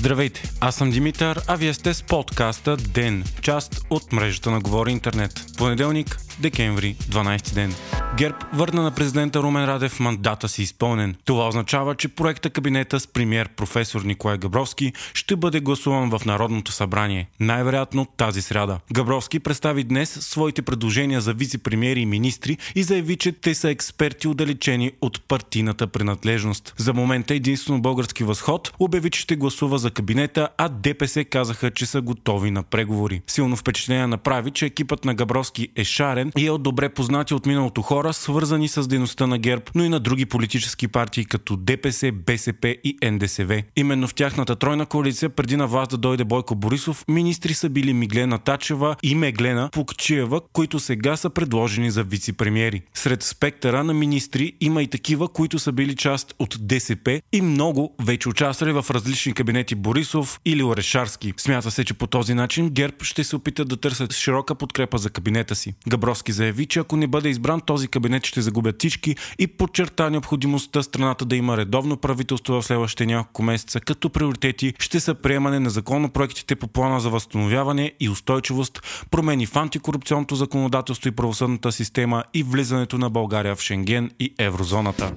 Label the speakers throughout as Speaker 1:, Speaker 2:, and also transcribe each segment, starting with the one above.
Speaker 1: Здравейте, аз съм Димитър, а вие сте с подкаста ДЕН, част от мрежата на Говори Интернет. Понеделник, декември, 12 ден. ГЕРБ върна на президента Румен Радев мандата си изпълнен. Това означава, че проекта кабинета с премьер професор Николай Габровски ще бъде гласуван в Народното събрание. Най-вероятно тази сряда. Габровски представи днес своите предложения за вице-премьери и министри и заяви, че те са експерти отдалечени от партийната принадлежност. За момента единствено български възход обяви, че ще гласува за кабинета, а ДПС казаха, че са готови на преговори. Силно впечатление направи, че екипът на Габровски е шарен и е от добре познати от миналото хора, свързани с дейността на ГЕРБ, но и на други политически партии като ДПС, БСП и НДСВ. Именно в тяхната тройна коалиция, преди на власт да дойде Бойко Борисов, министри са били Миглена Тачева и Меглена Пукчиева, които сега са предложени за вице-премьери. Сред спектъра на министри има и такива, които са били част от ДСП и много вече участвали в различни кабинети Борисов или Орешарски. Смята се, че по този начин ГЕРБ ще се опитат да търсят широка подкрепа за кабинета си. Габровски заяви, че ако не бъде избран този кабинет ще загубят всички и подчерта необходимостта страната да има редовно правителство в следващите няколко месеца, като приоритети ще са приемане на законопроектите по плана за възстановяване и устойчивост, промени в антикорупционното законодателство и правосъдната система и влизането на България в Шенген и еврозоната.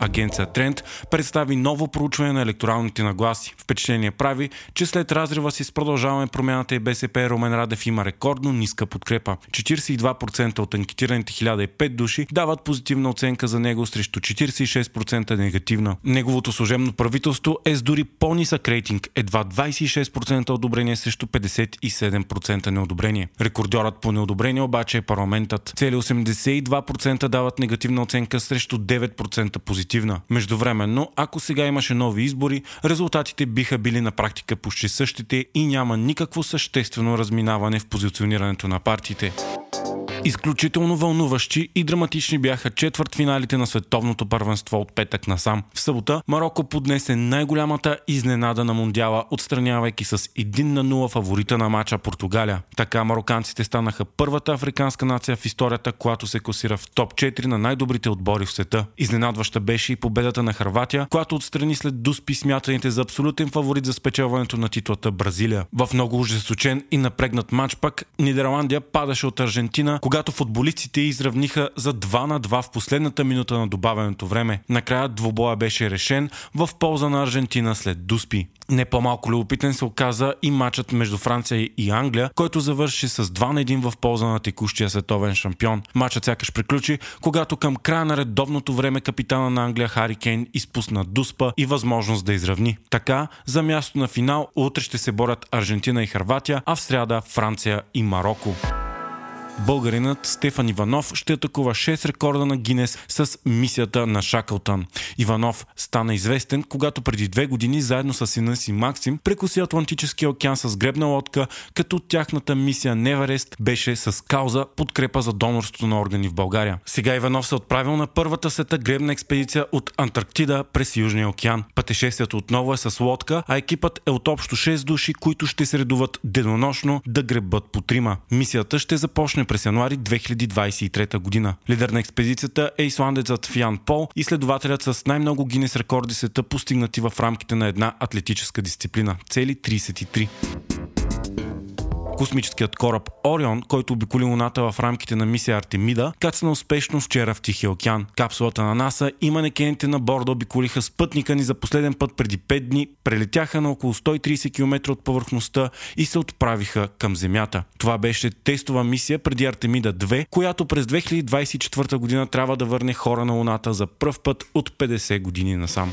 Speaker 1: Агенция Тренд представи ново проучване на електоралните нагласи. Впечатление прави, че след разрива си с продължаване промяната и БСП Ромен Радев има рекордно ниска подкрепа. 42% от анкетираните 1005 души дават позитивна оценка за него срещу 46% негативна. Неговото служебно правителство е с дори по-нисък рейтинг, едва 26% одобрение срещу 57% неодобрение. Рекордьорът по неодобрение обаче е парламентът. Цели 82% дават негативна оценка срещу 9% позитивна позитивна. Междувременно, ако сега имаше нови избори, резултатите биха били на практика почти същите и няма никакво съществено разминаване в позиционирането на партиите. Изключително вълнуващи и драматични бяха четвъртфиналите на световното първенство от петък насам. В събота Марокко поднесе най-голямата изненада на Мондиала, отстранявайки с 1 на 0 фаворита на мача Португалия. Така мароканците станаха първата африканска нация в историята, която се класира в топ 4 на най-добрите отбори в света. Изненадваща беше и победата на Харватия, която отстрани след дуспи смятаните за абсолютен фаворит за спечелването на титлата Бразилия. В много ужасочен и напрегнат матч пак Нидерландия падаше от Аржентина, когато футболистите изравниха за 2 на 2 в последната минута на добавеното време. Накрая двобоя беше решен в полза на Аржентина след Дуспи. Не по-малко любопитен се оказа и матчът между Франция и Англия, който завърши с 2 на 1 в полза на текущия световен шампион. Матчът сякаш приключи, когато към края на редовното време капитана на Англия Хари Кейн изпусна дуспа и възможност да изравни. Така, за място на финал утре ще се борят Аржентина и Харватия, а в сряда Франция и Марокко българинът Стефан Иванов ще атакува 6 рекорда на Гинес с мисията на Шаклтън. Иванов стана известен, когато преди две години заедно с сина си Максим прекоси Атлантическия океан с гребна лодка, като тяхната мисия Неверест беше с кауза подкрепа за донорството на органи в България. Сега Иванов се отправил на първата света гребна експедиция от Антарктида през Южния океан. Пътешествието отново е с лодка, а екипът е от общо 6 души, които ще се редуват денонощно да гребат по трима. Мисията ще започне през януари 2023 година. Лидер на експедицията е исландецът Фиан Пол, изследователят с най-много Гинес рекорди света, постигнати в рамките на една атлетическа дисциплина. Цели 33. Космическият кораб Орион, който обиколи Луната в рамките на мисия Артемида, кацна успешно вчера в Тихия океан. Капсулата на НАСА и манекените на борда обиколиха спътника ни за последен път преди 5 дни, прелетяха на около 130 км от повърхността и се отправиха към Земята. Това беше тестова мисия преди Артемида 2, която през 2024 година трябва да върне хора на Луната за пръв път от 50 години насам.